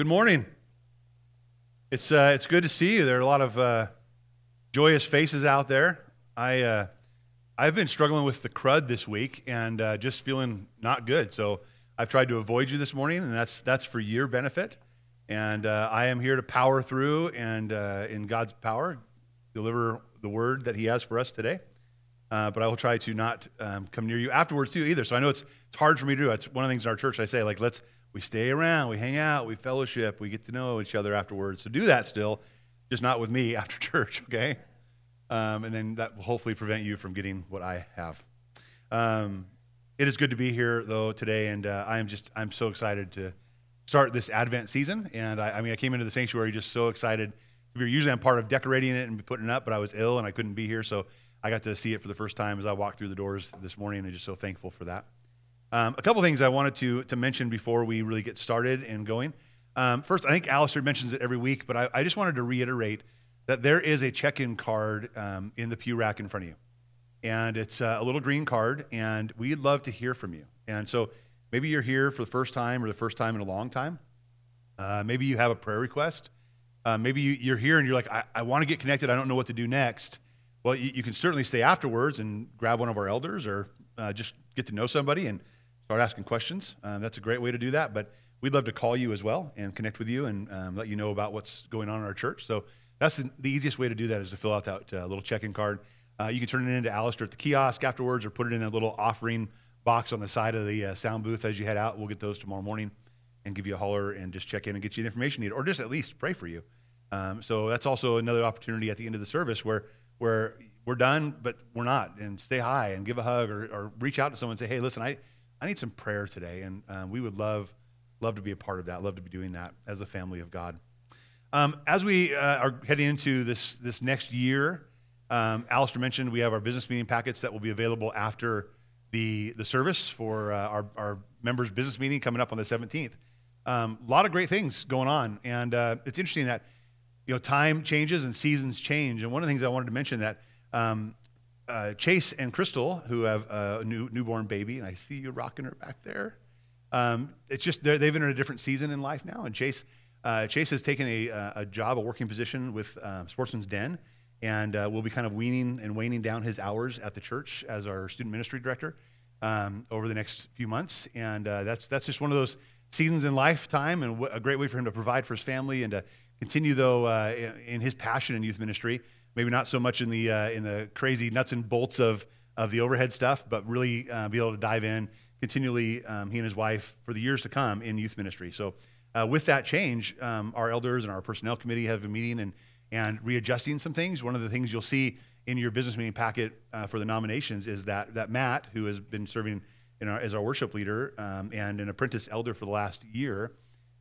Good morning. It's, uh, it's good to see you. There are a lot of uh, joyous faces out there. I, uh, I've been struggling with the crud this week and uh, just feeling not good. So I've tried to avoid you this morning, and that's, that's for your benefit. And uh, I am here to power through and, uh, in God's power, deliver the word that He has for us today. but I will try to not um, come near you afterwards, too, either. So I know it's, it's hard for me to do. It's one of the things in our church I say, like, let's we stay around, we hang out, we fellowship, we get to know each other afterwards. So do that still, just not with me after church, okay? Um, and then that will hopefully prevent you from getting what I have. Um, it is good to be here though today, and uh, I am just I'm so excited to start this Advent season. And I, I mean, I came into the sanctuary just so excited. Usually, I'm part of decorating it and putting it up, but I was ill and I couldn't be here, so I got to see it for the first time as I walked through the doors this morning, and just so thankful for that. Um, a couple things I wanted to, to mention before we really get started and going. Um, first, I think Alistair mentions it every week, but I, I, just wanted to reiterate that there is a check in card um, in the pew rack in front of you. And it's uh, a little green card, and we'd love to hear from you. And so maybe you're here for the first time or the first time in a long time. Uh, maybe you have a prayer request. Uh, maybe you, are here and you're like, I, I want to get connected. I don't know what to do next. Well, you, you, can certainly stay afterwards and grab one of our elders or uh, just get to know somebody and start asking questions. Um, that's a great way to do that. But we'd love to call you as well and connect with you and um, let you know about what's going on in our church. So that's the, the easiest way to do that is to fill out that uh, little check-in card. Uh, you can turn it into Alistair at the kiosk afterwards or put it in a little offering box on the side of the uh, sound booth as you head out. We'll get those tomorrow morning and give you a holler and just check in and get you the information you need or just at least pray for you. Um, so that's also another opportunity at the end of the service where, where we're done, but we're not. And stay high and give a hug or, or reach out to someone and say, hey, listen, I, I need some prayer today, and um, we would love, love to be a part of that, love to be doing that as a family of God. Um, as we uh, are heading into this, this next year, um, Alistair mentioned we have our business meeting packets that will be available after the, the service for uh, our, our members' business meeting coming up on the 17th. A um, lot of great things going on, and uh, it's interesting that you know time changes and seasons change. And one of the things I wanted to mention that um, uh, Chase and Crystal, who have a new, newborn baby, and I see you rocking her back there. Um, it's just they've entered a different season in life now, and Chase uh, Chase has taken a, a, job, a working position with uh, Sportsman's Den, and uh, will be kind of weaning and waning down his hours at the church as our student ministry director um, over the next few months. And uh, that's that's just one of those seasons in lifetime, and a great way for him to provide for his family and to continue though uh, in his passion in youth ministry maybe not so much in the, uh, in the crazy nuts and bolts of, of the overhead stuff, but really uh, be able to dive in continually, um, he and his wife, for the years to come in youth ministry. So, uh, with that change, um, our elders and our personnel committee have been meeting and, and readjusting some things. One of the things you'll see in your business meeting packet uh, for the nominations is that, that Matt, who has been serving our, as our worship leader um, and an apprentice elder for the last year,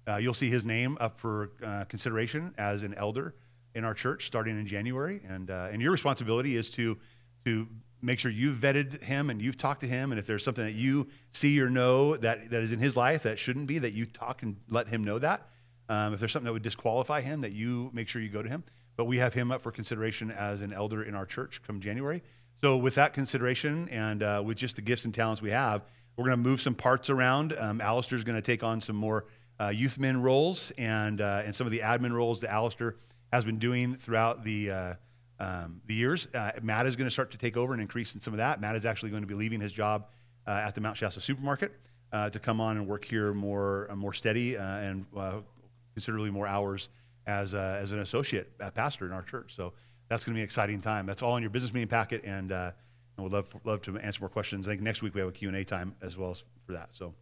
uh, you'll see his name up for uh, consideration as an elder in our church starting in January. And, uh, and your responsibility is to, to make sure you've vetted him and you've talked to him. And if there's something that you see or know that, that is in his life that shouldn't be, that you talk and let him know that. Um, if there's something that would disqualify him, that you make sure you go to him. But we have him up for consideration as an elder in our church come January. So, with that consideration and uh, with just the gifts and talents we have, we're going to move some parts around. Um, Alistair's going to take on some more uh, youth men roles and, uh, and some of the admin roles that Alistair has been doing throughout the, uh, um, the years. Uh, Matt is going to start to take over and increase in some of that. Matt is actually going to be leaving his job uh, at the Mount Shasta supermarket uh, to come on and work here more, uh, more steady uh, and considerably more hours as, as an associate pastor in our church. So that's going to be an exciting time. That's all in your business meeting packet, and, and we'd love, love to answer more questions. I think next week we have a Q&A time as well for that. So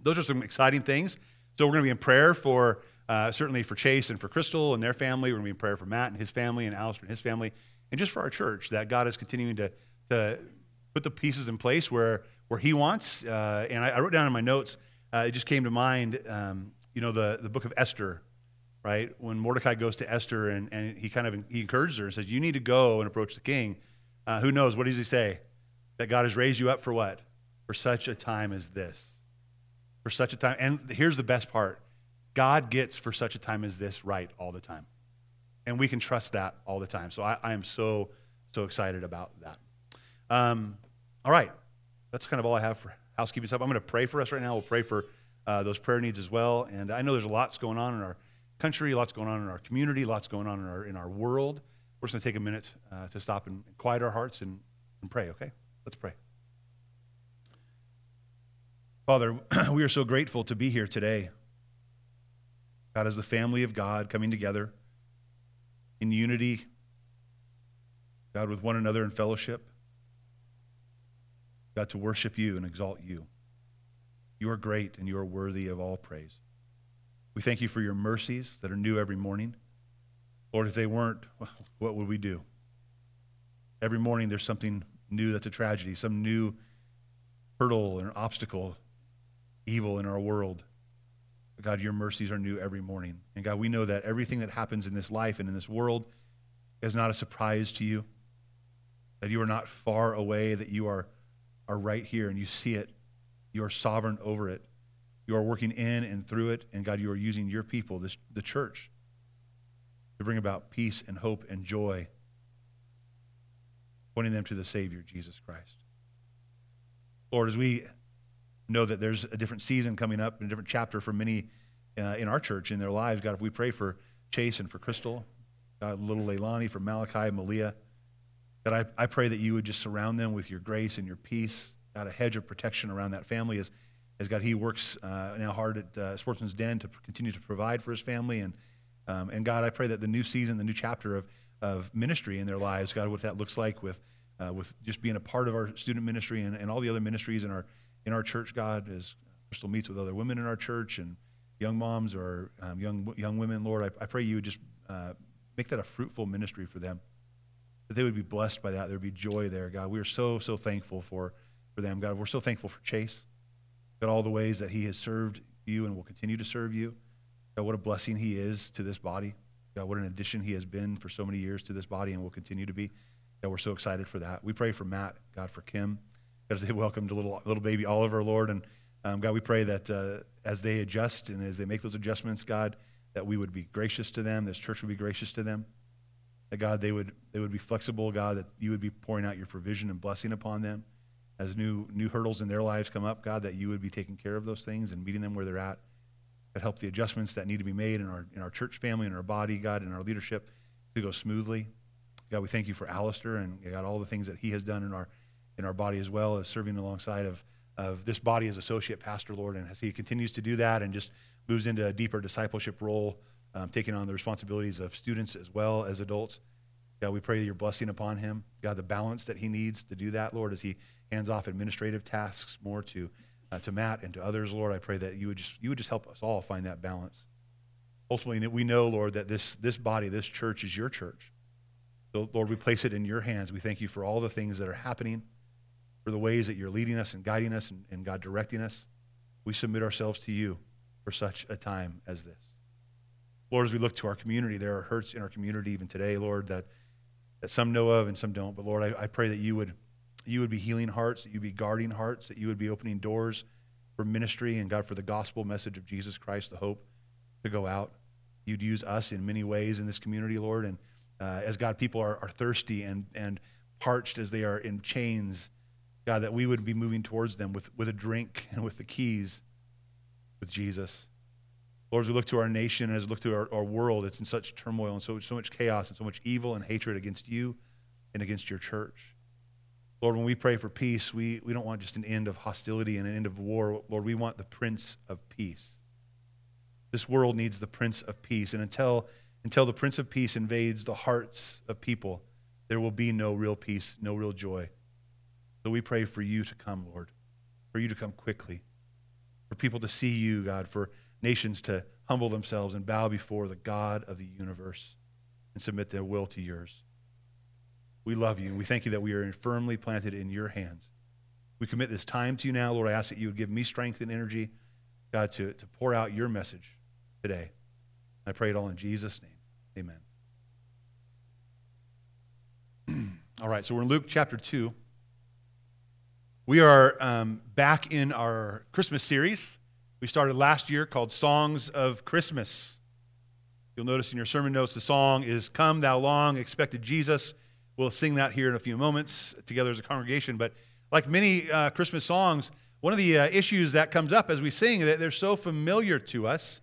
those are some exciting things. So we're going to be in prayer for uh, certainly for Chase and for Crystal and their family. We're going to be in prayer for Matt and his family and Alistair and his family, and just for our church that God is continuing to, to put the pieces in place where, where He wants. Uh, and I, I, wrote down in my notes, uh, it just came to mind, um, you know, the, the book of Esther, right? When Mordecai goes to Esther and, and he kind of he encourages her and says, You need to go and approach the king. Uh, who knows? What does he say? That God has raised you up for what? For such a time as this. For such a time. And here's the best part God gets for such a time as this right all the time. And we can trust that all the time. So I, I am so, so excited about that. Um, all right. That's kind of all I have for housekeeping stuff. I'm going to pray for us right now. We'll pray for uh, those prayer needs as well. And I know there's lots going on in our country, lots going on in our community, lots going on in our, in our world. We're just going to take a minute uh, to stop and quiet our hearts and, and pray, okay? Let's pray. Father, we are so grateful to be here today. God, as the family of God coming together in unity, God, with one another in fellowship, God, to worship you and exalt you. You are great and you are worthy of all praise. We thank you for your mercies that are new every morning. Lord, if they weren't, what would we do? Every morning there's something new that's a tragedy, some new hurdle or obstacle, evil in our world. God, your mercies are new every morning. And God, we know that everything that happens in this life and in this world is not a surprise to you, that you are not far away, that you are, are right here and you see it. You are sovereign over it. You are working in and through it. And God, you are using your people, this, the church, to bring about peace and hope and joy, pointing them to the Savior, Jesus Christ. Lord, as we know that there's a different season coming up and a different chapter for many uh, in our church in their lives. God, if we pray for Chase and for Crystal, God, little Leilani, for Malachi, Malia, God, I, I pray that you would just surround them with your grace and your peace. God, a hedge of protection around that family as, as God, he works uh, now hard at uh, Sportsman's Den to continue to provide for his family. And, um, and God, I pray that the new season, the new chapter of, of ministry in their lives, God, what that looks like with, uh, with just being a part of our student ministry and, and all the other ministries in our in our church, God, as Crystal meets with other women in our church and young moms or um, young, young women, Lord, I, I pray you would just uh, make that a fruitful ministry for them. That they would be blessed by that. There would be joy there, God. We are so, so thankful for, for them, God. We're so thankful for Chase, God, all the ways that he has served you and will continue to serve you. God, what a blessing he is to this body. God, what an addition he has been for so many years to this body and will continue to be. God, we're so excited for that. We pray for Matt, God, for Kim as they welcomed a little, little baby Oliver, Lord. And um, God, we pray that uh, as they adjust and as they make those adjustments, God, that we would be gracious to them, this church would be gracious to them. That God, they would, they would be flexible, God, that you would be pouring out your provision and blessing upon them. As new, new hurdles in their lives come up, God, that you would be taking care of those things and meeting them where they're at. That help the adjustments that need to be made in our, in our church family, in our body, God, in our leadership to go smoothly. God, we thank you for Alistair and God, all the things that he has done in our in our body as well as serving alongside of, of this body as associate pastor, Lord. And as he continues to do that and just moves into a deeper discipleship role, um, taking on the responsibilities of students as well as adults, God, we pray your blessing upon him. God, the balance that he needs to do that, Lord, as he hands off administrative tasks more to, uh, to Matt and to others, Lord, I pray that you would, just, you would just help us all find that balance. Ultimately, we know, Lord, that this, this body, this church is your church. So, Lord, we place it in your hands. We thank you for all the things that are happening for the ways that you're leading us and guiding us and, and God directing us. We submit ourselves to you for such a time as this. Lord, as we look to our community, there are hurts in our community even today, Lord, that, that some know of and some don't. But Lord, I, I pray that you would, you would be healing hearts, that you would be guarding hearts, that you would be opening doors for ministry and God for the gospel message of Jesus Christ, the hope to go out. You'd use us in many ways in this community, Lord. And uh, as God, people are, are thirsty and, and parched as they are in chains God, that we would be moving towards them with, with a drink and with the keys with Jesus. Lord, as we look to our nation and as we look to our, our world, it's in such turmoil and so, so much chaos and so much evil and hatred against you and against your church. Lord, when we pray for peace, we, we don't want just an end of hostility and an end of war. Lord, we want the Prince of Peace. This world needs the Prince of Peace. And until, until the Prince of Peace invades the hearts of people, there will be no real peace, no real joy. So we pray for you to come, Lord, for you to come quickly, for people to see you, God, for nations to humble themselves and bow before the God of the universe and submit their will to yours. We love you, and we thank you that we are firmly planted in your hands. We commit this time to you now, Lord. I ask that you would give me strength and energy, God, to, to pour out your message today. I pray it all in Jesus' name. Amen. all right, so we're in Luke chapter 2. We are um, back in our Christmas series. We started last year called Songs of Christmas. You'll notice in your sermon notes the song is Come Thou Long Expected Jesus. We'll sing that here in a few moments together as a congregation. But like many uh, Christmas songs, one of the uh, issues that comes up as we sing that they're so familiar to us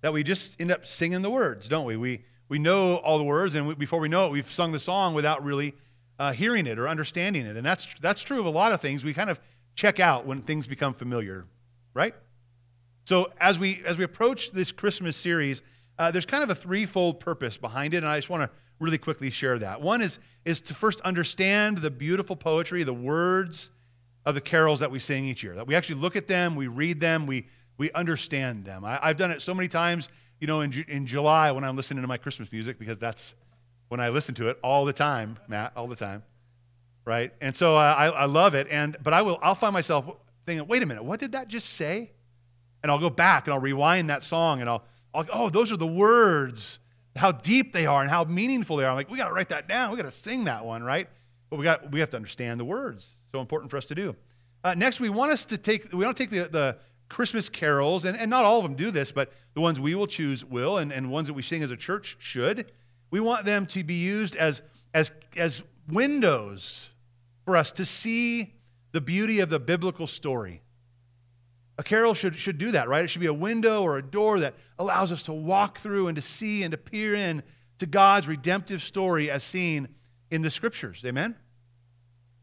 that we just end up singing the words, don't we? We, we know all the words, and we, before we know it, we've sung the song without really uh, hearing it or understanding it. And that's, that's true of a lot of things. We kind of check out when things become familiar, right? So as we, as we approach this Christmas series, uh, there's kind of a threefold purpose behind it, and I just want to really quickly share that. One is, is to first understand the beautiful poetry, the words of the carols that we sing each year. That we actually look at them, we read them, we, we understand them. I, have done it so many times, you know, in, in July when I'm listening to my Christmas music, because that's when I listen to it all the time, Matt, all the time, right? And so I, I love it. And but I will, I'll find myself thinking, wait a minute, what did that just say? And I'll go back and I'll rewind that song and I'll, I'll oh, those are the words, how deep they are and how meaningful they are. I'm like, we got to write that down. We got to sing that one, right? But we got we have to understand the words. So important for us to do. Uh, next, we want us to take we want to take the, the Christmas carols, and, and not all of them do this, but the ones we will choose will, and, and ones that we sing as a church should. We want them to be used as, as, as windows for us to see the beauty of the biblical story. A carol should, should do that, right? It should be a window or a door that allows us to walk through and to see and to peer in to God's redemptive story as seen in the scriptures. Amen?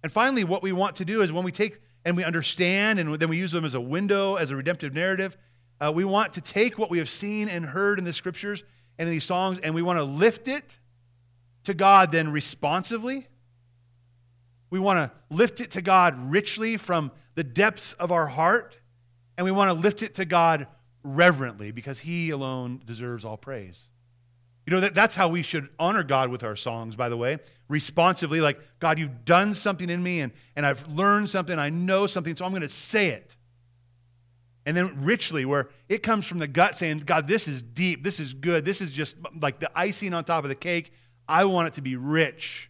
And finally, what we want to do is when we take and we understand and then we use them as a window, as a redemptive narrative, uh, we want to take what we have seen and heard in the scriptures and in these songs and we want to lift it to God then responsively. We want to lift it to God richly from the depths of our heart. And we want to lift it to God reverently because He alone deserves all praise. You know, that, that's how we should honor God with our songs, by the way. Responsively, like, God, you've done something in me and, and I've learned something, I know something, so I'm going to say it. And then richly, where it comes from the gut saying, God, this is deep, this is good, this is just like the icing on top of the cake. I want it to be rich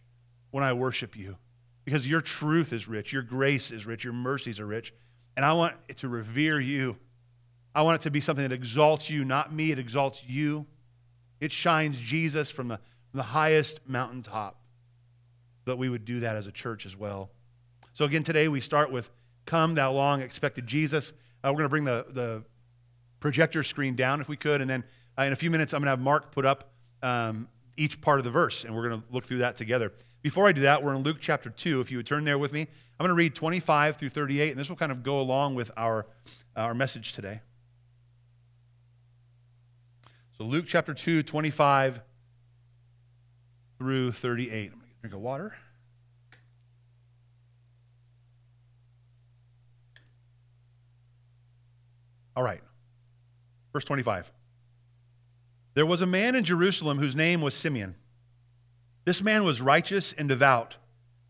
when I worship you because your truth is rich, your grace is rich, your mercies are rich. And I want it to revere you. I want it to be something that exalts you, not me, it exalts you. It shines Jesus from the, from the highest mountaintop. That we would do that as a church as well. So, again, today we start with Come, thou long expected Jesus. Uh, we're going to bring the, the projector screen down if we could. And then uh, in a few minutes, I'm going to have Mark put up um, each part of the verse, and we're going to look through that together. Before I do that, we're in Luke chapter 2. If you would turn there with me, I'm going to read 25 through 38, and this will kind of go along with our, our message today. So Luke chapter 2, 25 through 38. I'm going to drink of water. All right. Verse 25. There was a man in Jerusalem whose name was Simeon. This man was righteous and devout,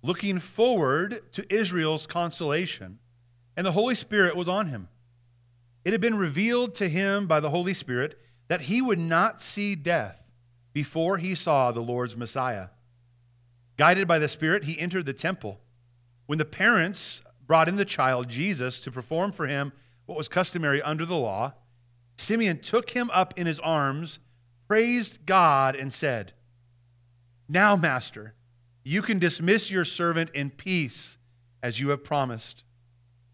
looking forward to Israel's consolation, and the Holy Spirit was on him. It had been revealed to him by the Holy Spirit that he would not see death before he saw the Lord's Messiah. Guided by the Spirit, he entered the temple. When the parents brought in the child Jesus to perform for him what was customary under the law, Simeon took him up in his arms, praised God, and said, Now, Master, you can dismiss your servant in peace as you have promised.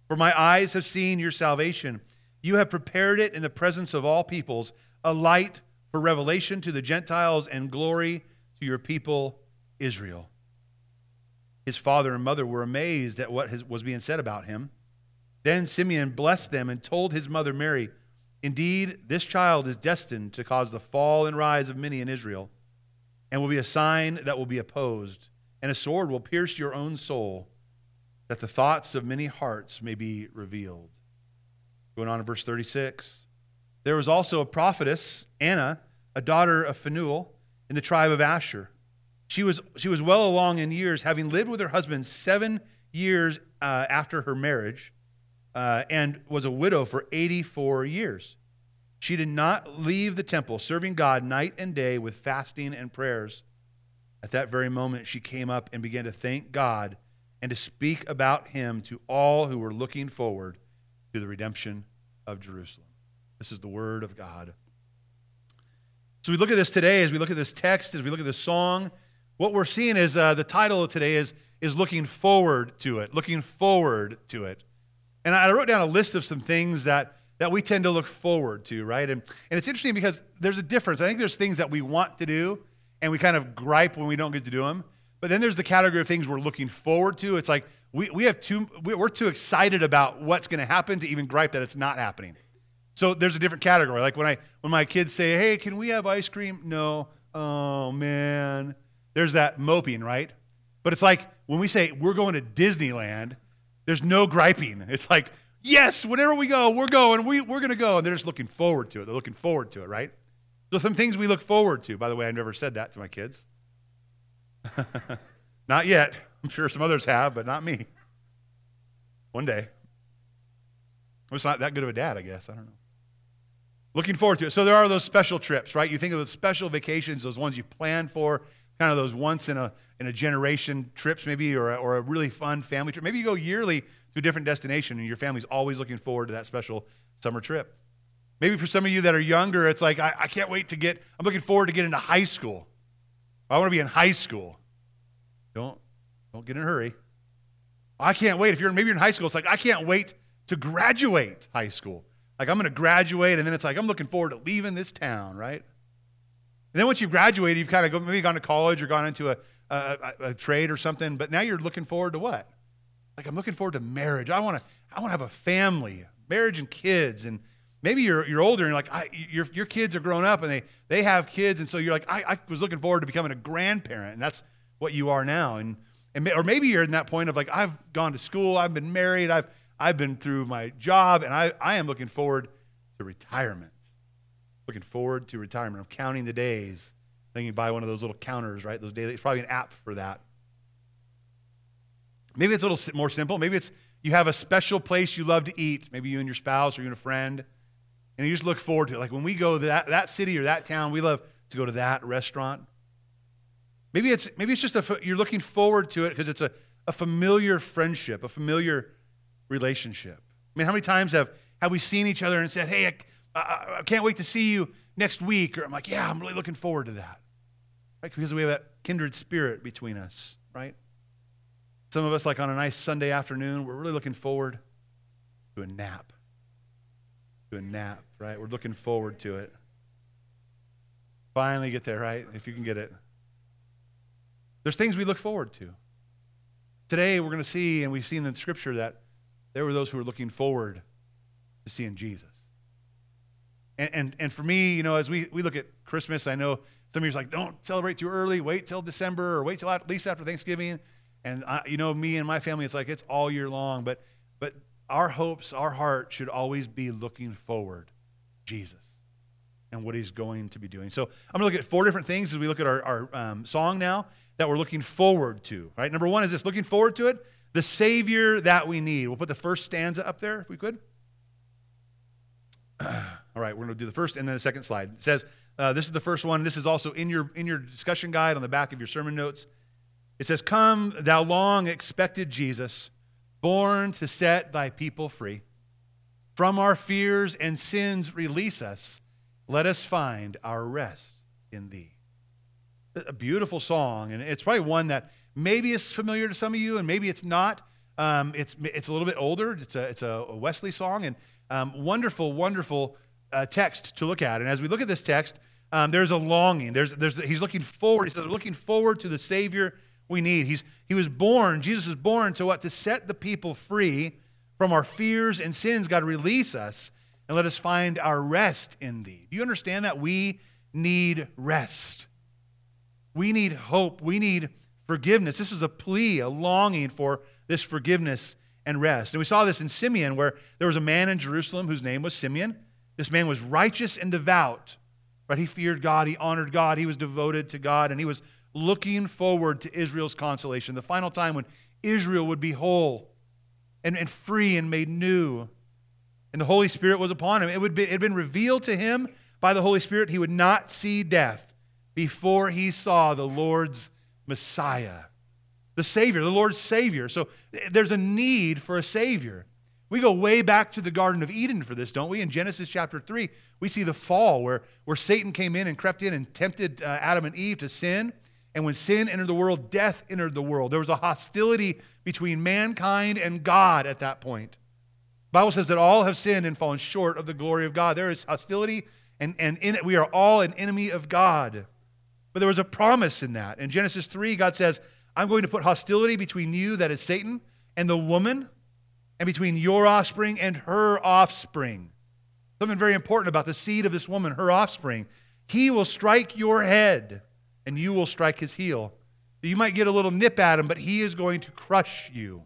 For my eyes have seen your salvation. You have prepared it in the presence of all peoples a light for revelation to the Gentiles and glory to your people, Israel. His father and mother were amazed at what was being said about him. Then Simeon blessed them and told his mother Mary, Indeed, this child is destined to cause the fall and rise of many in Israel, and will be a sign that will be opposed, and a sword will pierce your own soul, that the thoughts of many hearts may be revealed. Going on to verse 36. There was also a prophetess, Anna, a daughter of Phanuel, in the tribe of Asher. She was, she was well along in years, having lived with her husband seven years uh, after her marriage, uh, and was a widow for 84 years. She did not leave the temple, serving God night and day with fasting and prayers. At that very moment, she came up and began to thank God and to speak about him to all who were looking forward to the redemption of Jerusalem. This is the word of God. So we look at this today, as we look at this text, as we look at this song, what we're seeing is uh, the title of today is, is looking forward to it, looking forward to it. And I wrote down a list of some things that, that we tend to look forward to, right? And, and it's interesting because there's a difference. I think there's things that we want to do and we kind of gripe when we don't get to do them. But then there's the category of things we're looking forward to. It's like we, we have too, we're too excited about what's going to happen to even gripe that it's not happening. So there's a different category. Like when I when my kids say, "Hey, can we have ice cream?" No. Oh man. There's that moping, right? But it's like when we say we're going to Disneyland, there's no griping. It's like, "Yes, whenever we go, we're going. We we're going to go." And they're just looking forward to it. They're looking forward to it, right? So some things we look forward to. By the way, I never said that to my kids. not yet. I'm sure some others have, but not me. One day. I was not that good of a dad, I guess. I don't know. Looking forward to it. So there are those special trips, right? You think of those special vacations, those ones you plan for, kind of those once in a in a generation trips, maybe, or a, or a really fun family trip. Maybe you go yearly to a different destination, and your family's always looking forward to that special summer trip. Maybe for some of you that are younger, it's like I, I can't wait to get. I'm looking forward to get into high school. I want to be in high school. Don't don't get in a hurry. I can't wait. If you're maybe you're in high school, it's like I can't wait to graduate high school. Like, I'm going to graduate, and then it's like, I'm looking forward to leaving this town, right? And then once you've graduated, you've kind of maybe gone to college or gone into a, a, a, trade or something, but now you're looking forward to what? Like, I'm looking forward to marriage. I want to I want to have a family, marriage and kids. And maybe you're, you're older and you're like, I, your, your kids are grown up and they, they have kids. And so you're like, I, I was looking forward to becoming a grandparent. And that's what you are now. And, and, or maybe you're in that point of like, I've gone to school, I've been married, I've, I've been through my job, and I, I am looking forward to retirement. Looking forward to retirement. I'm counting the days. Then you buy one of those little counters, right? Those daily. It's probably an app for that. Maybe it's a little more simple. Maybe it's you have a special place you love to eat. Maybe you and your spouse or you and a friend, and you just look forward to it. Like when we go to that, that city or that town, we love to go to that restaurant. Maybe it's maybe it's just a you're looking forward to it because it's a, a familiar friendship, a familiar relationship. I mean, how many times have, have we seen each other and said, hey, I, I, can't wait to see you next week? Or I'm like, yeah, I'm really looking forward to that. Right? Because we have that kindred spirit between us, right? Some of us, like on a nice Sunday afternoon, we're really looking forward to a nap. To a nap, right? We're looking forward to it. Finally get there, right? If you can get it. There's things we look forward to. Today, we're going to see, and we've seen in Scripture, that there were those who were looking forward to seeing Jesus. And, and, and for me, you know, as we, we look at Christmas, I know some of you are like, don't celebrate too early, wait till December or wait till at least after Thanksgiving. And, I, you know, me and my family, it's like it's all year long. But, but our hopes, our heart should always be looking forward Jesus and what he's going to be doing. So I'm going to look at four different things as we look at our, our um, song now that we're looking forward to, right? Number one is this looking forward to it the Savior that we need. We'll put the first stanza up there if we could. All right, we're going to do the first and then the second slide. It says, uh, this is the first one. This is also in your, in your discussion guide on the back of your sermon notes. It says, Come, thou long expected Jesus, born to set thy people free. From our fears and sins, release us. Let us find our rest in thee. A beautiful song, and it's probably one that maybe is familiar to some of you, and maybe it's not. Um, it's, it's a little bit older. It's a, it's a Wesley song, and um, wonderful, wonderful uh, text to look at. And as we look at this text, um, there's a longing. There's, there's, he's looking forward. He says, looking forward to the Savior we need. He's, he was born, Jesus was born to what? To set the people free from our fears and sins. God, release us and let us find our rest in thee. Do you understand that? We need rest. We need hope. We need forgiveness. This is a plea, a longing for this forgiveness and rest. And we saw this in Simeon, where there was a man in Jerusalem whose name was Simeon. This man was righteous and devout, right? He feared God, he honored God, he was devoted to God, and he was looking forward to Israel's consolation, the final time when Israel would be whole and, and free and made new. And the Holy Spirit was upon him. It, would be, it had been revealed to him by the Holy Spirit he would not see death before he saw the Lord's Messiah, the Savior, the Lord's Savior. So eh, there's a need for a Savior. We go way back to the Garden of Eden for this, don't we? In Genesis chapter 3, we see the fall where, where Satan came in and crept in and tempted uh, Adam and Eve to sin. And when sin entered the world, death entered the world. There was a hostility between mankind and God at that point. Bible says that all have sinned and fallen short of the glory of God. There is hostility, and, and in it, we are all an enemy of God. But there was a promise in that. In Genesis 3, God says, I'm going to put hostility between you, that is Satan, and the woman, and between your offspring and her offspring. Something very important about the seed of this woman, her offspring. He will strike your head, and you will strike his heel. You might get a little nip at him, but he is going to crush you.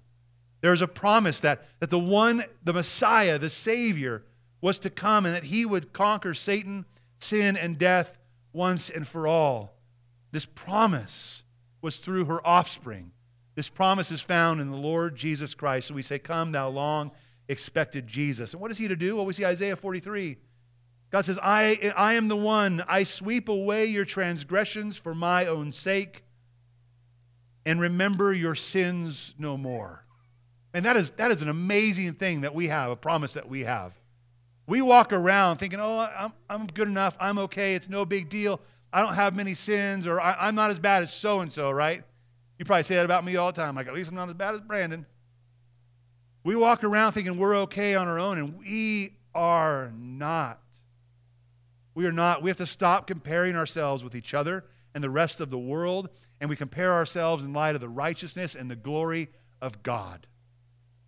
There's a promise that, that the one, the Messiah, the Savior, was to come and that he would conquer Satan, sin, and death once and for all. This promise was through her offspring. This promise is found in the Lord Jesus Christ. So we say, Come, thou long expected Jesus. And what is he to do? Well, we see Isaiah 43. God says, I, I am the one. I sweep away your transgressions for my own sake and remember your sins no more. And that is, that is an amazing thing that we have, a promise that we have. We walk around thinking, oh, I'm, I'm good enough. I'm okay. It's no big deal. I don't have many sins, or I, am not as bad as so and so, right? You probably say that about me all the time. Like, at least I'm not as bad as Brandon. We walk around thinking we're okay on our own, and we are not. We are not. We have to stop comparing ourselves with each other and the rest of the world, and we compare ourselves in light of the righteousness and the glory of God.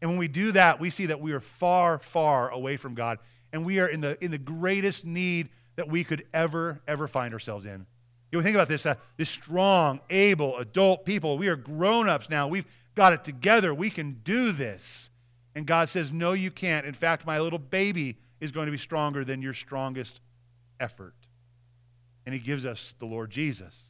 And when we do that, we see that we are far, far away from God, and we are in the, in the greatest need that we could ever, ever find ourselves in. You know, think about this uh, this strong, able, adult people. We are grown ups now. We've got it together. We can do this. And God says, No, you can't. In fact, my little baby is going to be stronger than your strongest effort. And He gives us the Lord Jesus.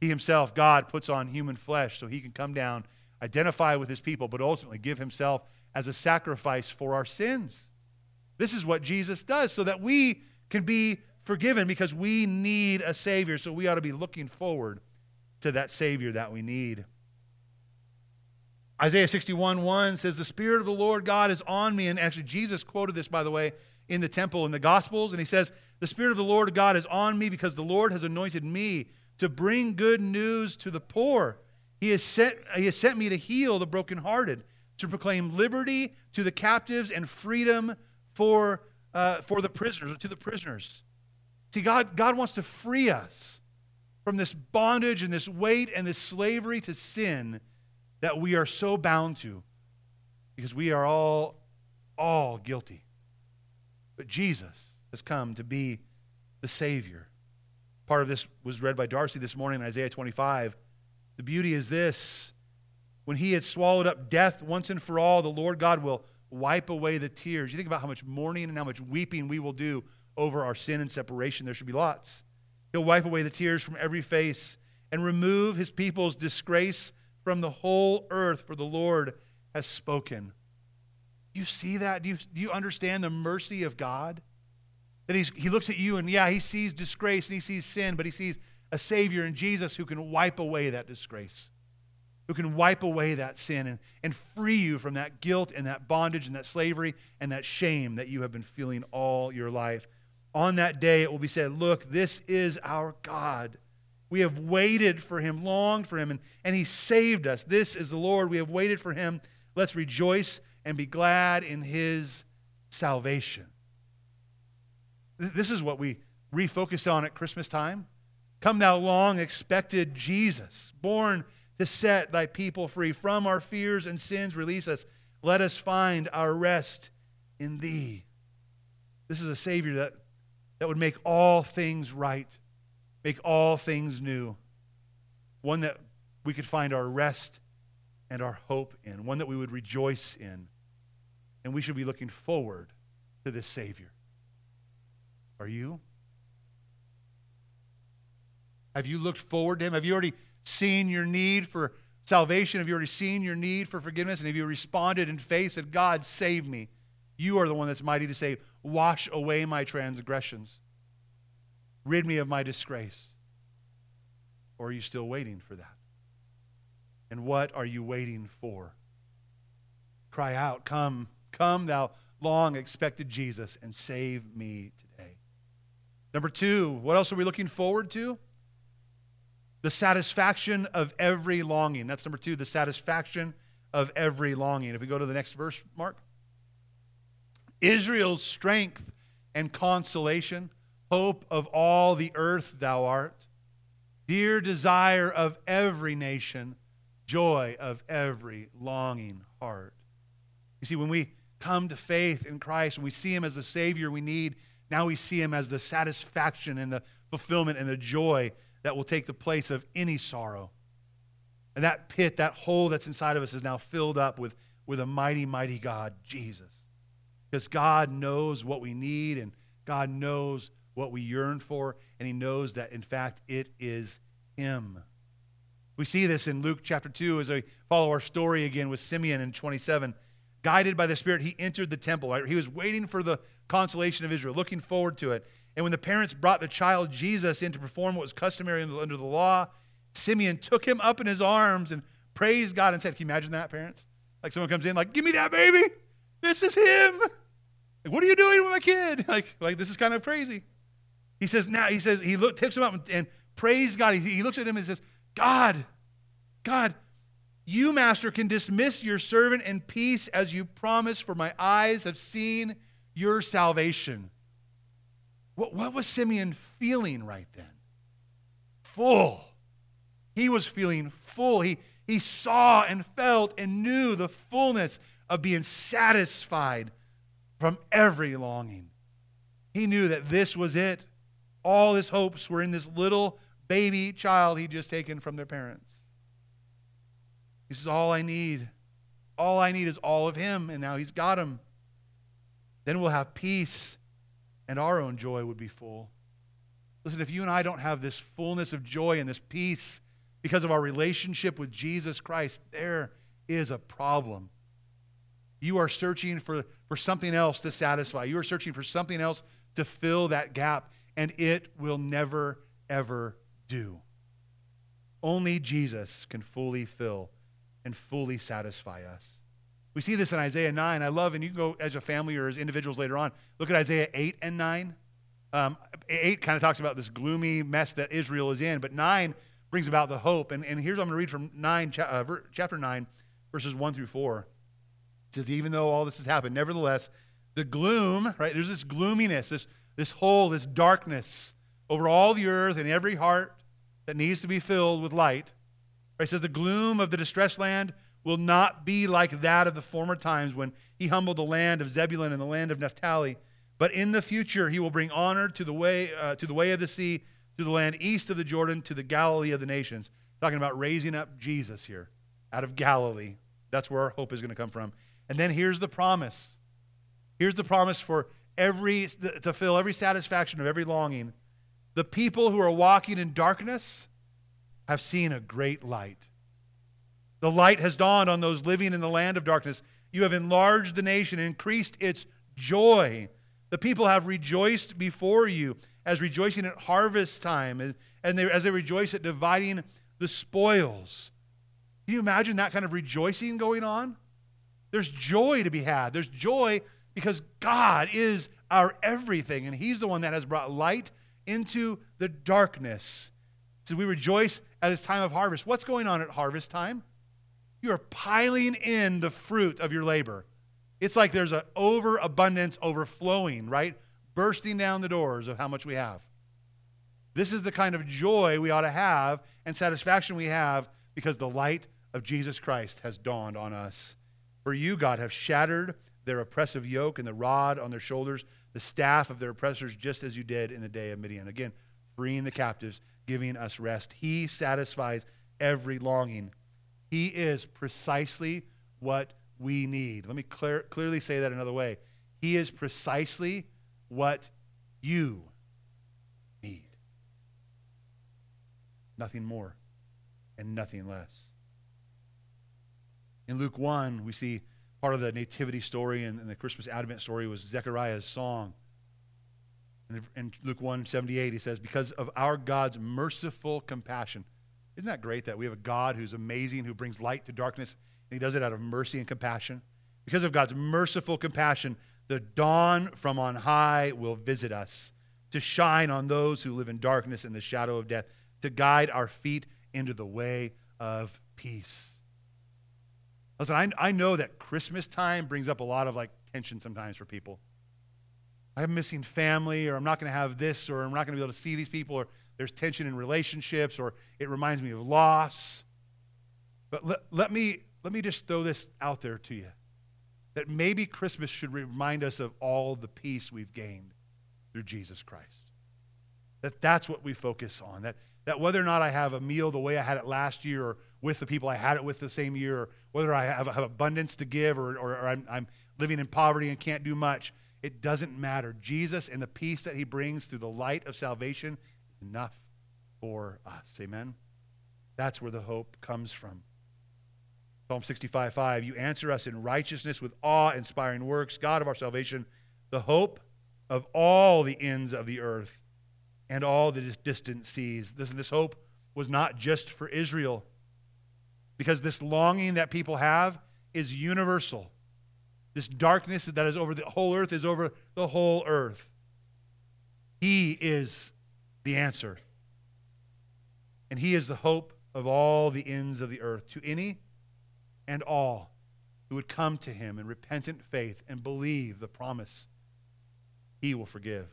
He Himself, God, puts on human flesh so He can come down, identify with His people, but ultimately give Himself as a sacrifice for our sins. This is what Jesus does so that we can be forgiven because we need a Savior. So we ought to be looking forward to that Savior that we need. Isaiah 61 1 says, The Spirit of the Lord God is on me. And actually, Jesus quoted this, by the way, in the temple in the Gospels. And he says, The Spirit of the Lord God is on me because the Lord has anointed me to bring good news to the poor. He has sent, he has sent me to heal the brokenhearted, to proclaim liberty to the captives and freedom for, uh, for the prisoners, or to the prisoners. See, God, God wants to free us from this bondage and this weight and this slavery to sin that we are so bound to because we are all, all guilty. But Jesus has come to be the Savior. Part of this was read by Darcy this morning in Isaiah 25. The beauty is this when he had swallowed up death once and for all, the Lord God will wipe away the tears. You think about how much mourning and how much weeping we will do over our sin and separation. There should be lots. He'll wipe away the tears from every face and remove his people's disgrace from the whole earth, for the Lord has spoken. You see that? Do you, do you understand the mercy of God? That he's, he looks at you and, yeah, he sees disgrace and he sees sin, but he sees a Savior in Jesus who can wipe away that disgrace, who can wipe away that sin and, and free you from that guilt and that bondage and that slavery and that shame that you have been feeling all your life. On that day, it will be said, Look, this is our God. We have waited for him, longed for him, and, and he saved us. This is the Lord. We have waited for him. Let's rejoice and be glad in his salvation. This is what we refocus on at Christmas time. Come, thou long expected Jesus, born to set thy people free from our fears and sins, release us. Let us find our rest in thee. This is a Savior that, that would make all things right, make all things new. One that we could find our rest and our hope in, one that we would rejoice in. And we should be looking forward to this Savior. Are you? Have you looked forward to Him? Have you already seen your need for salvation? Have you already seen your need for forgiveness? And have you responded in faith and God, save me? You are the one that's mighty to save. Wash away my transgressions. Rid me of my disgrace. Or are you still waiting for that? And what are you waiting for? Cry out, Come, come, thou long expected Jesus, and save me today. Number two, what else are we looking forward to? The satisfaction of every longing. That's number two, the satisfaction of every longing. If we go to the next verse, Mark. Israel's strength and consolation, hope of all the earth thou art, dear desire of every nation, joy of every longing heart. You see, when we come to faith in Christ, and we see Him as the Savior we need, now we see Him as the satisfaction and the fulfillment and the joy that will take the place of any sorrow. And that pit, that hole that's inside of us is now filled up with, with a mighty, mighty God, Jesus. Because God knows what we need and God knows what we yearn for, and He knows that, in fact, it is Him. We see this in Luke chapter 2 as we follow our story again with Simeon in 27. Guided by the Spirit, he entered the temple. Right? He was waiting for the consolation of Israel, looking forward to it. And when the parents brought the child Jesus in to perform what was customary under the law, Simeon took him up in his arms and praised God and said, Can you imagine that, parents? Like someone comes in, like, Give me that baby. This is him. Like, what are you doing with my kid? Like, like this is kind of crazy. He says, now, he says, he look, takes him up and, and praised God. He, he looks at him and says, God, God, you, master, can dismiss your servant in peace as you promised, for my eyes have seen your salvation. What, what was Simeon feeling right then? Full. He was feeling full. He, he saw and felt and knew the fullness of being satisfied from every longing. He knew that this was it. All his hopes were in this little baby child he'd just taken from their parents. He says, All I need, all I need is all of him, and now he's got him. Then we'll have peace, and our own joy would be full. Listen, if you and I don't have this fullness of joy and this peace because of our relationship with Jesus Christ, there is a problem. You are searching for, for something else to satisfy. You are searching for something else to fill that gap, and it will never, ever do. Only Jesus can fully fill and fully satisfy us. We see this in Isaiah 9. I love, and you can go as a family or as individuals later on, look at Isaiah 8 and 9. Um, 8 kind of talks about this gloomy mess that Israel is in, but 9 brings about the hope. And, and here's what I'm going to read from 9, uh, chapter 9, verses 1 through 4. It says, Even though all this has happened, nevertheless, the gloom, right? There's this gloominess, this, this hole, this darkness over all the earth and every heart that needs to be filled with light. Right? It says, The gloom of the distressed land will not be like that of the former times when he humbled the land of Zebulun and the land of Naphtali. But in the future, he will bring honor to the way, uh, to the way of the sea, to the land east of the Jordan, to the Galilee of the nations. Talking about raising up Jesus here out of Galilee. That's where our hope is going to come from. And then here's the promise. Here's the promise for every to fill every satisfaction of every longing. The people who are walking in darkness have seen a great light. The light has dawned on those living in the land of darkness. You have enlarged the nation, increased its joy. The people have rejoiced before you as rejoicing at harvest time, and they, as they rejoice at dividing the spoils. Can you imagine that kind of rejoicing going on? There's joy to be had. There's joy because God is our everything, and He's the one that has brought light into the darkness. So we rejoice at this time of harvest. What's going on at harvest time? You are piling in the fruit of your labor. It's like there's an overabundance overflowing, right? Bursting down the doors of how much we have. This is the kind of joy we ought to have and satisfaction we have because the light of Jesus Christ has dawned on us. For you, God, have shattered their oppressive yoke and the rod on their shoulders, the staff of their oppressors, just as you did in the day of Midian. Again, freeing the captives, giving us rest. He satisfies every longing. He is precisely what we need. Let me clear, clearly say that another way. He is precisely what you need. Nothing more and nothing less. In Luke 1, we see part of the nativity story and, and the Christmas Advent story was Zechariah's song. And in Luke 1 78, he says, Because of our God's merciful compassion. Isn't that great that we have a God who's amazing, who brings light to darkness, and he does it out of mercy and compassion? Because of God's merciful compassion, the dawn from on high will visit us to shine on those who live in darkness and the shadow of death, to guide our feet into the way of peace. Listen, I, I know that Christmas time brings up a lot of like tension sometimes for people. I'm missing family, or I'm not going to have this, or I'm not going to be able to see these people, or there's tension in relationships, or it reminds me of loss. But let, let, me, let me just throw this out there to you that maybe Christmas should remind us of all the peace we've gained through Jesus Christ. That that's what we focus on. That, that whether or not I have a meal the way I had it last year or with the people I had it with the same year, or whether I have, have abundance to give or, or, or I'm, I'm living in poverty and can't do much, it doesn't matter. Jesus and the peace that he brings through the light of salvation is enough for us. Amen? That's where the hope comes from. Psalm 65 5, you answer us in righteousness with awe inspiring works, God of our salvation, the hope of all the ends of the earth and all the distant seas. This, this hope was not just for Israel, because this longing that people have is universal. This darkness that is over the whole earth is over the whole earth. He is the answer. And He is the hope of all the ends of the earth. To any and all who would come to him in repentant faith and believe the promise, he will forgive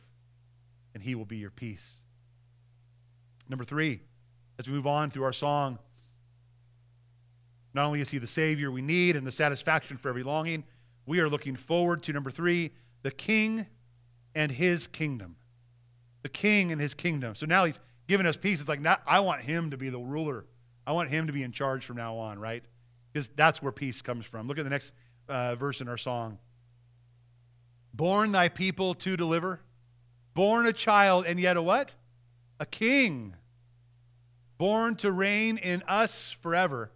and he will be your peace. Number three, as we move on through our song, not only is he the Savior we need and the satisfaction for every longing, we are looking forward to number three, the King and his kingdom. The King and his kingdom. So now he's given us peace. It's like, not, I want him to be the ruler. I want him to be in charge from now on, right? because that's where peace comes from. Look at the next uh, verse in our song. Born thy people to deliver, born a child, and yet a what? A king. Born to reign in us forever.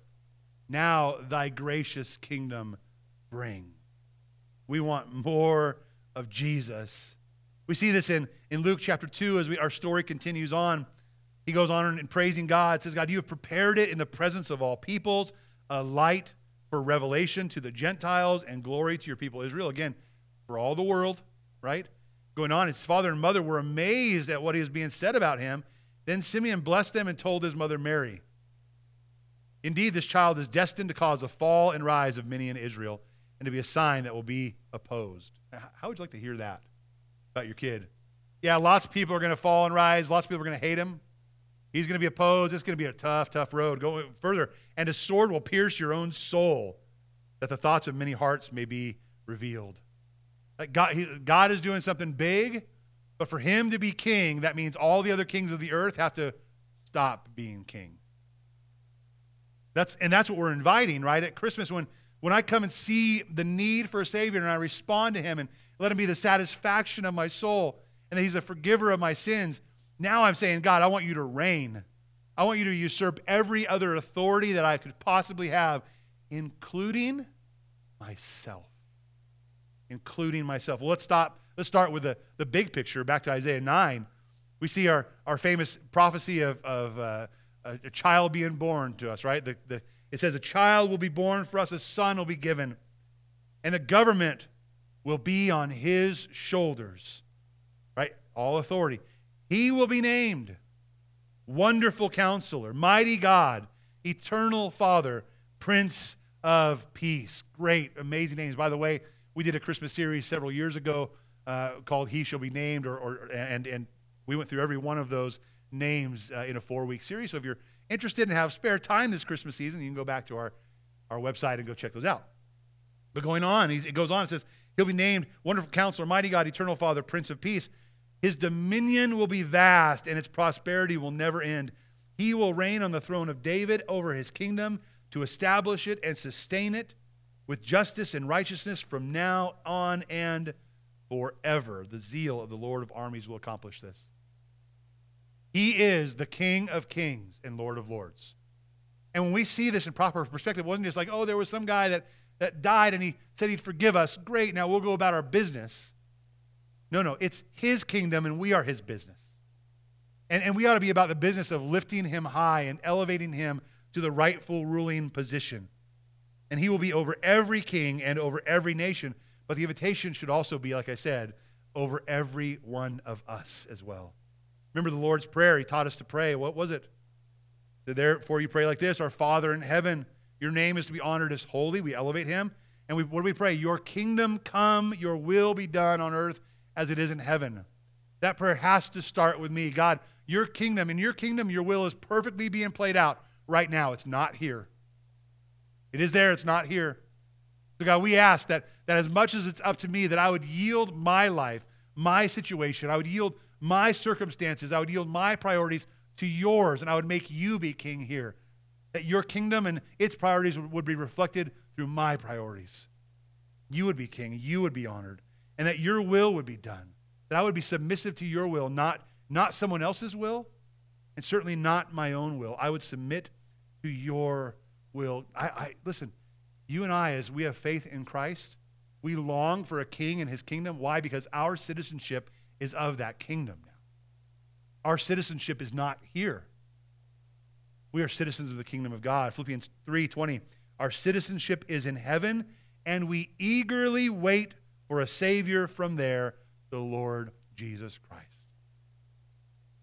Now thy gracious kingdom bring. We want more of Jesus. We see this in, in Luke chapter 2 as we, our story continues on. He goes on in praising God, says, God, you have prepared it in the presence of all peoples a light for revelation to the Gentiles and glory to your people Israel. Again, for all the world, right? Going on, his father and mother were amazed at what was being said about him. Then Simeon blessed them and told his mother Mary, Indeed, this child is destined to cause a fall and rise of many in Israel and to be a sign that will be opposed. How would you like to hear that about your kid? Yeah, lots of people are going to fall and rise. Lots of people are going to hate him. He's going to be opposed. It's going to be a tough, tough road. Go further. And a sword will pierce your own soul, that the thoughts of many hearts may be revealed. Like God, he, God is doing something big, but for him to be king, that means all the other kings of the earth have to stop being king. That's, and that's what we're inviting, right? At Christmas, when, when I come and see the need for a Savior and I respond to him and let him be the satisfaction of my soul and that he's a forgiver of my sins, now I'm saying, God, I want you to reign. I want you to usurp every other authority that I could possibly have, including myself. Including myself. Well, let's stop. Let's start with the, the big picture. Back to Isaiah 9. We see our, our famous prophecy of, of uh, a, a, child being born to us, right? The, the, it says, A child will be born for us, a son will be given, and the government will be on his shoulders, right? All authority. He will be named Wonderful Counselor, Mighty God, Eternal Father, Prince of Peace. Great, amazing names. By the way, we did a Christmas series several years ago uh, called He Shall Be Named, or, or, and, and we went through every one of those names uh, in a four week series. So if you're interested and have spare time this Christmas season, you can go back to our, our website and go check those out. But going on, it goes on, it says, He'll be named Wonderful Counselor, Mighty God, Eternal Father, Prince of Peace. His dominion will be vast, and its prosperity will never end. He will reign on the throne of David over his kingdom to establish it and sustain it with justice and righteousness from now on and forever. The zeal of the Lord of armies will accomplish this. He is the King of kings and Lord of lords. And when we see this in proper perspective, it wasn't just like, oh, there was some guy that, that died and he said he'd forgive us. Great, now we'll go about our business. No, no, it's his kingdom and we are his business. And, and we ought to be about the business of lifting him high and elevating him to the rightful ruling position. And he will be over every king and over every nation. But the invitation should also be, like I said, over every one of us as well. Remember the Lord's Prayer? He taught us to pray. What was it? Therefore, you pray like this Our Father in heaven, your name is to be honored as holy. We elevate him. And we, what do we pray? Your kingdom come, your will be done on earth as it is in heaven. That prayer has to start with me. God, your kingdom, in your kingdom, your will is perfectly being played out right now. It's not here. It is there, it's not here. So, God, we ask that, that as much as it's up to me, that I would yield my life, my situation, I would yield my circumstances, I would yield my priorities to yours, and I would make you be king here. That your kingdom and its priorities would be reflected through my priorities. You would be king, you would be honored, and that your will would be done. That I would be submissive to your will, not, not someone else's will, and certainly not my own will. I would submit to your will. I, I listen, you and I, as we have faith in Christ, we long for a king and his kingdom. Why? Because our citizenship is of that kingdom now. Our citizenship is not here. We are citizens of the kingdom of God. Philippians 3:20. Our citizenship is in heaven, and we eagerly wait for a savior from there, the Lord Jesus Christ.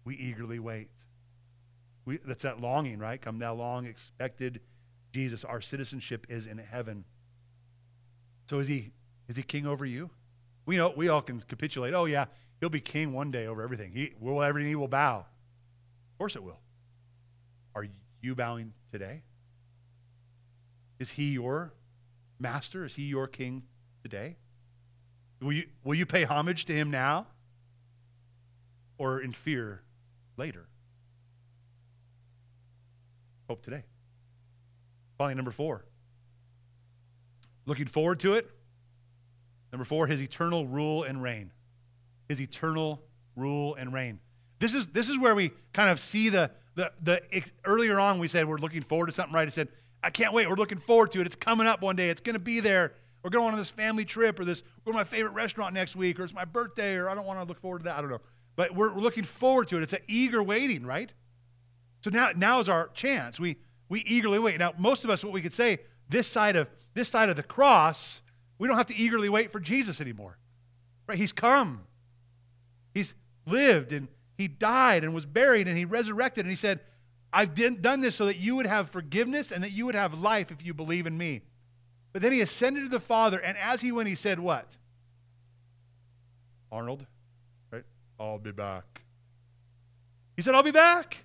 We eagerly wait. We, that's that longing, right? Come thou long expected Jesus. Our citizenship is in heaven. So is he is he king over you? We know we all can capitulate. Oh yeah, he'll be king one day over everything. He will every knee will bow. Of course it will. Are you bowing today? Is he your master? Is he your king today? Will you, will you pay homage to him now or in fear later? Hope today. Finally, number four. Looking forward to it. Number four, his eternal rule and reign. His eternal rule and reign. This is, this is where we kind of see the, the, the earlier on we said we're looking forward to something, right? I said, I can't wait. We're looking forward to it. It's coming up one day. It's going to be there. We're going on this family trip or this, we're going to my favorite restaurant next week or it's my birthday or I don't want to look forward to that. I don't know. But we're, we're looking forward to it. It's an eager waiting, right? So now, now is our chance. We, we eagerly wait. Now, most of us, what we could say, this side of, this side of the cross, we don't have to eagerly wait for Jesus anymore. Right? He's come. He's lived and he died and was buried and he resurrected and he said, I've done this so that you would have forgiveness and that you would have life if you believe in me. But then he ascended to the Father, and as he went, he said, What? Arnold, right? I'll be back. He said, I'll be back.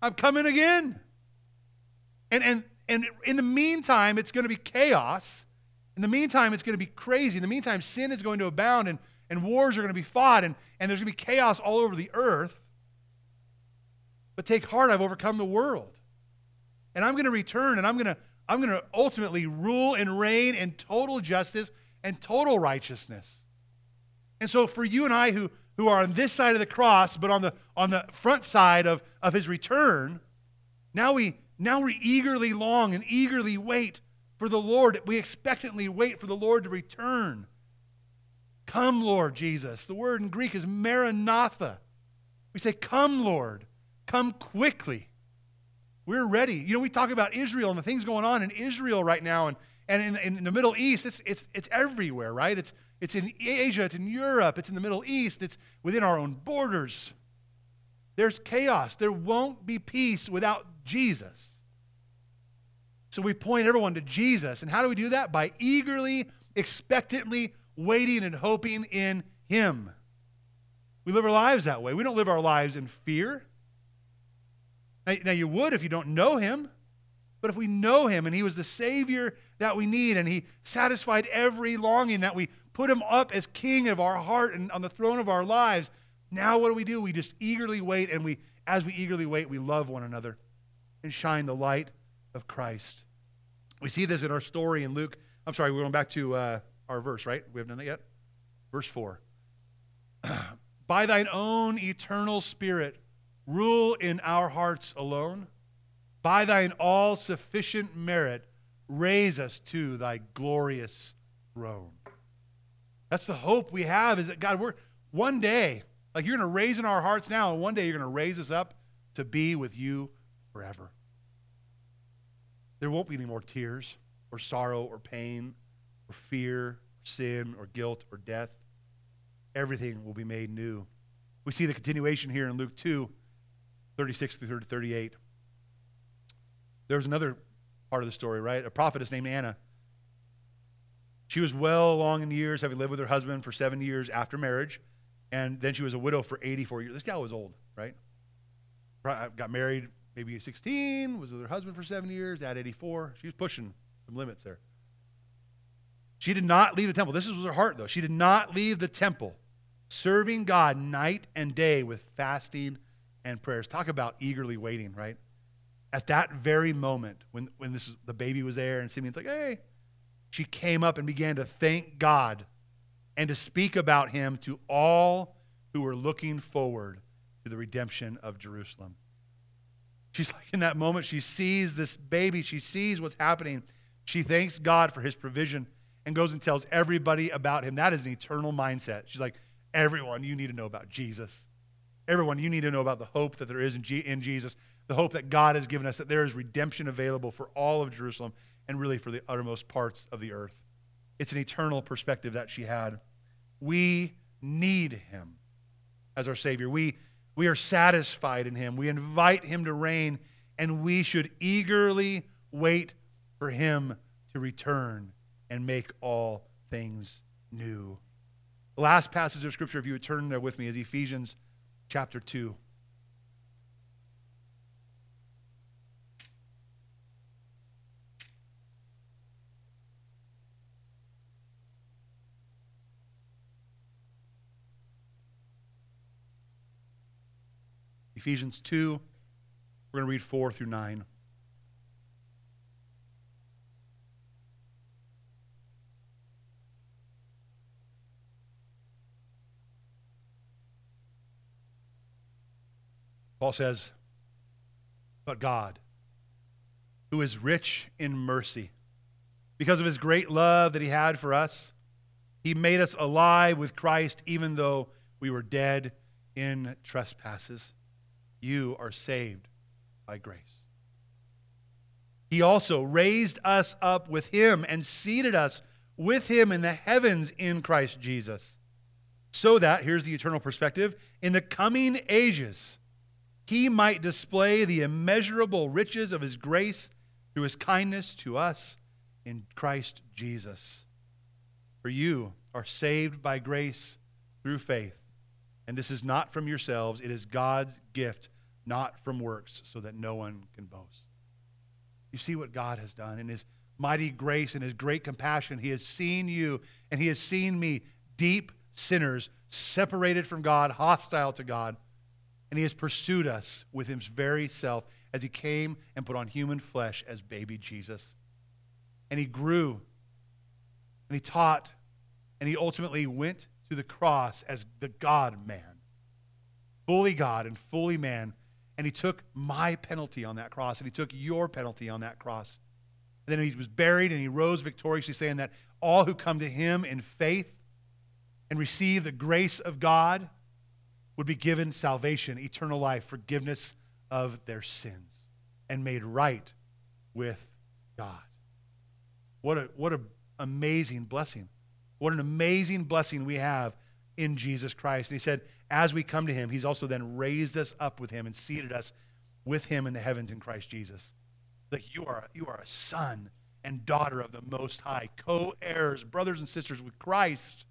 I'm coming again. And, and, and in the meantime, it's going to be chaos. In the meantime, it's going to be crazy. In the meantime, sin is going to abound and, and wars are going to be fought and, and there's going to be chaos all over the earth. But take heart, I've overcome the world. And I'm going to return and I'm going to I'm going to ultimately rule and reign in total justice and total righteousness. And so for you and I who, who are on this side of the cross, but on the, on the front side of, of his return, now we, now we eagerly long and eagerly wait for the Lord. We expectantly wait for the Lord to return. Come, Lord Jesus. The word in Greek is maranatha. We say, Come, Lord. Come quickly. We're ready. You know, we talk about Israel and the things going on in Israel right now and, and in, in the Middle East. It's, it's, it's everywhere, right? It's, it's in Asia, it's in Europe, it's in the Middle East, it's within our own borders. There's chaos. There won't be peace without Jesus. So we point everyone to Jesus. And how do we do that? By eagerly, expectantly waiting and hoping in Him. We live our lives that way. We don't live our lives in fear. Now, you would if you don't know him. But if we know him and he was the Savior that we need and he satisfied every longing that we put him up as king of our heart and on the throne of our lives, now what do we do? We just eagerly wait and we, as we eagerly wait, we love one another and shine the light of Christ. We see this in our story in Luke. I'm sorry, we're going back to uh, our verse, right? We haven't done that yet? Verse 4. By thine own eternal spirit, Rule in our hearts alone. By thine all sufficient merit, raise us to thy glorious throne. That's the hope we have is that God, we're one day, like you're going to raise in our hearts now, and one day you're going to raise us up to be with you forever. There won't be any more tears or sorrow or pain or fear, or sin or guilt or death. Everything will be made new. We see the continuation here in Luke 2 36 through 38. There's another part of the story, right? A prophetess named Anna. She was well along in years, having lived with her husband for seven years after marriage. And then she was a widow for 84 years. This gal was old, right? Uh, got married maybe 16, was with her husband for seven years, at 84. She was pushing some limits there. She did not leave the temple. This was her heart, though. She did not leave the temple, serving God night and day with fasting and prayers. Talk about eagerly waiting, right? At that very moment, when, when this, the baby was there and Simeon's like, hey, she came up and began to thank God and to speak about him to all who were looking forward to the redemption of Jerusalem. She's like, in that moment, she sees this baby, she sees what's happening. She thanks God for his provision and goes and tells everybody about him. That is an eternal mindset. She's like, everyone, you need to know about Jesus. Everyone, you need to know about the hope that there is in, G- in Jesus, the hope that God has given us, that there is redemption available for all of Jerusalem and really for the uttermost parts of the earth. It's an eternal perspective that she had. We need him as our Savior. We, we are satisfied in him. We invite him to reign, and we should eagerly wait for him to return and make all things new. The last passage of Scripture, if you would turn there with me, is Ephesians chapter 2. Ephesians 2, we're going to read 4 through 9. Paul says, But God, who is rich in mercy, because of his great love that he had for us, he made us alive with Christ even though we were dead in trespasses. You are saved by grace. He also raised us up with him and seated us with him in the heavens in Christ Jesus. So that, here's the eternal perspective, in the coming ages, he might display the immeasurable riches of his grace through his kindness to us in Christ Jesus. For you are saved by grace through faith. And this is not from yourselves, it is God's gift, not from works, so that no one can boast. You see what God has done in his mighty grace and his great compassion. He has seen you and he has seen me, deep sinners, separated from God, hostile to God and he has pursued us with his very self as he came and put on human flesh as baby Jesus. And he grew and he taught and he ultimately went to the cross as the God man, fully God and fully man. And he took my penalty on that cross and he took your penalty on that cross. And then he was buried and he rose victoriously, saying that all who come to him in faith and receive the grace of God would be given salvation, eternal life, forgiveness of their sins, and made right with God. What a what an amazing blessing. What an amazing blessing we have in Jesus Christ. And he said, as we come to him, he's also then raised us up with him and seated us with him in the heavens in Christ Jesus. That you are, you are a son and daughter of the Most High, co heirs, brothers and sisters with Christ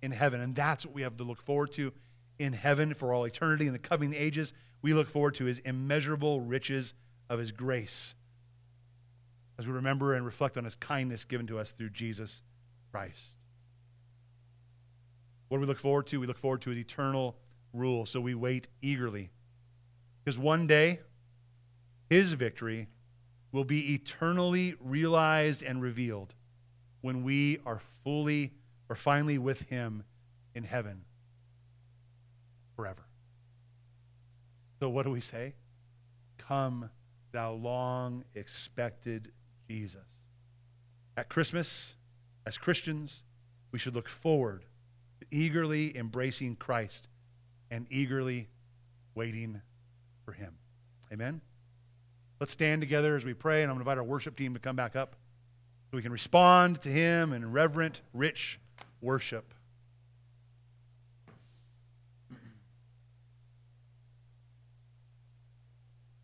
in heaven. And that's what we have to look forward to in heaven for all eternity in the coming ages. We look forward to his immeasurable riches of his grace as we remember and reflect on his kindness given to us through Jesus Christ. What do we look forward to? We look forward to his eternal rule, so we wait eagerly. Because one day, his victory will be eternally realized and revealed when we are fully or finally with him in heaven forever. So, what do we say? Come, thou long expected Jesus. At Christmas, as Christians, we should look forward to eagerly embracing Christ and eagerly waiting for him. Amen? Let's stand together as we pray, and I'm going to invite our worship team to come back up so we can respond to him in reverent, rich worship.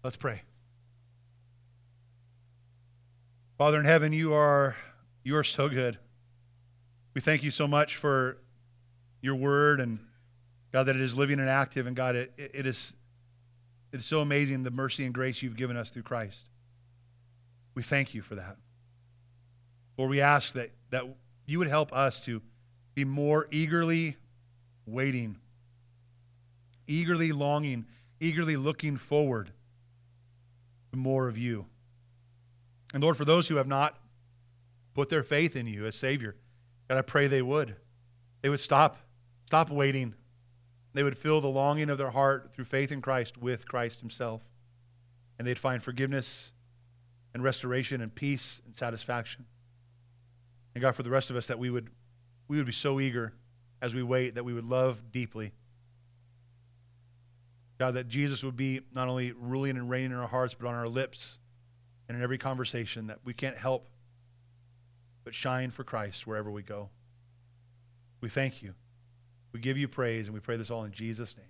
Let's pray. Father in heaven, you are you are so good. We thank you so much for your word and God that it is living and active, and God, it, it is it is so amazing the mercy and grace you've given us through Christ. We thank you for that. Lord, we ask that, that you would help us to be more eagerly waiting, eagerly longing, eagerly looking forward to more of you. And Lord, for those who have not put their faith in you as Savior, God, I pray they would. They would stop, stop waiting. They would fill the longing of their heart through faith in Christ with Christ Himself. And they'd find forgiveness and restoration and peace and satisfaction. And God, for the rest of us, that we would, we would be so eager as we wait that we would love deeply. God, that Jesus would be not only ruling and reigning in our hearts, but on our lips and in every conversation, that we can't help but shine for Christ wherever we go. We thank you. We give you praise, and we pray this all in Jesus' name.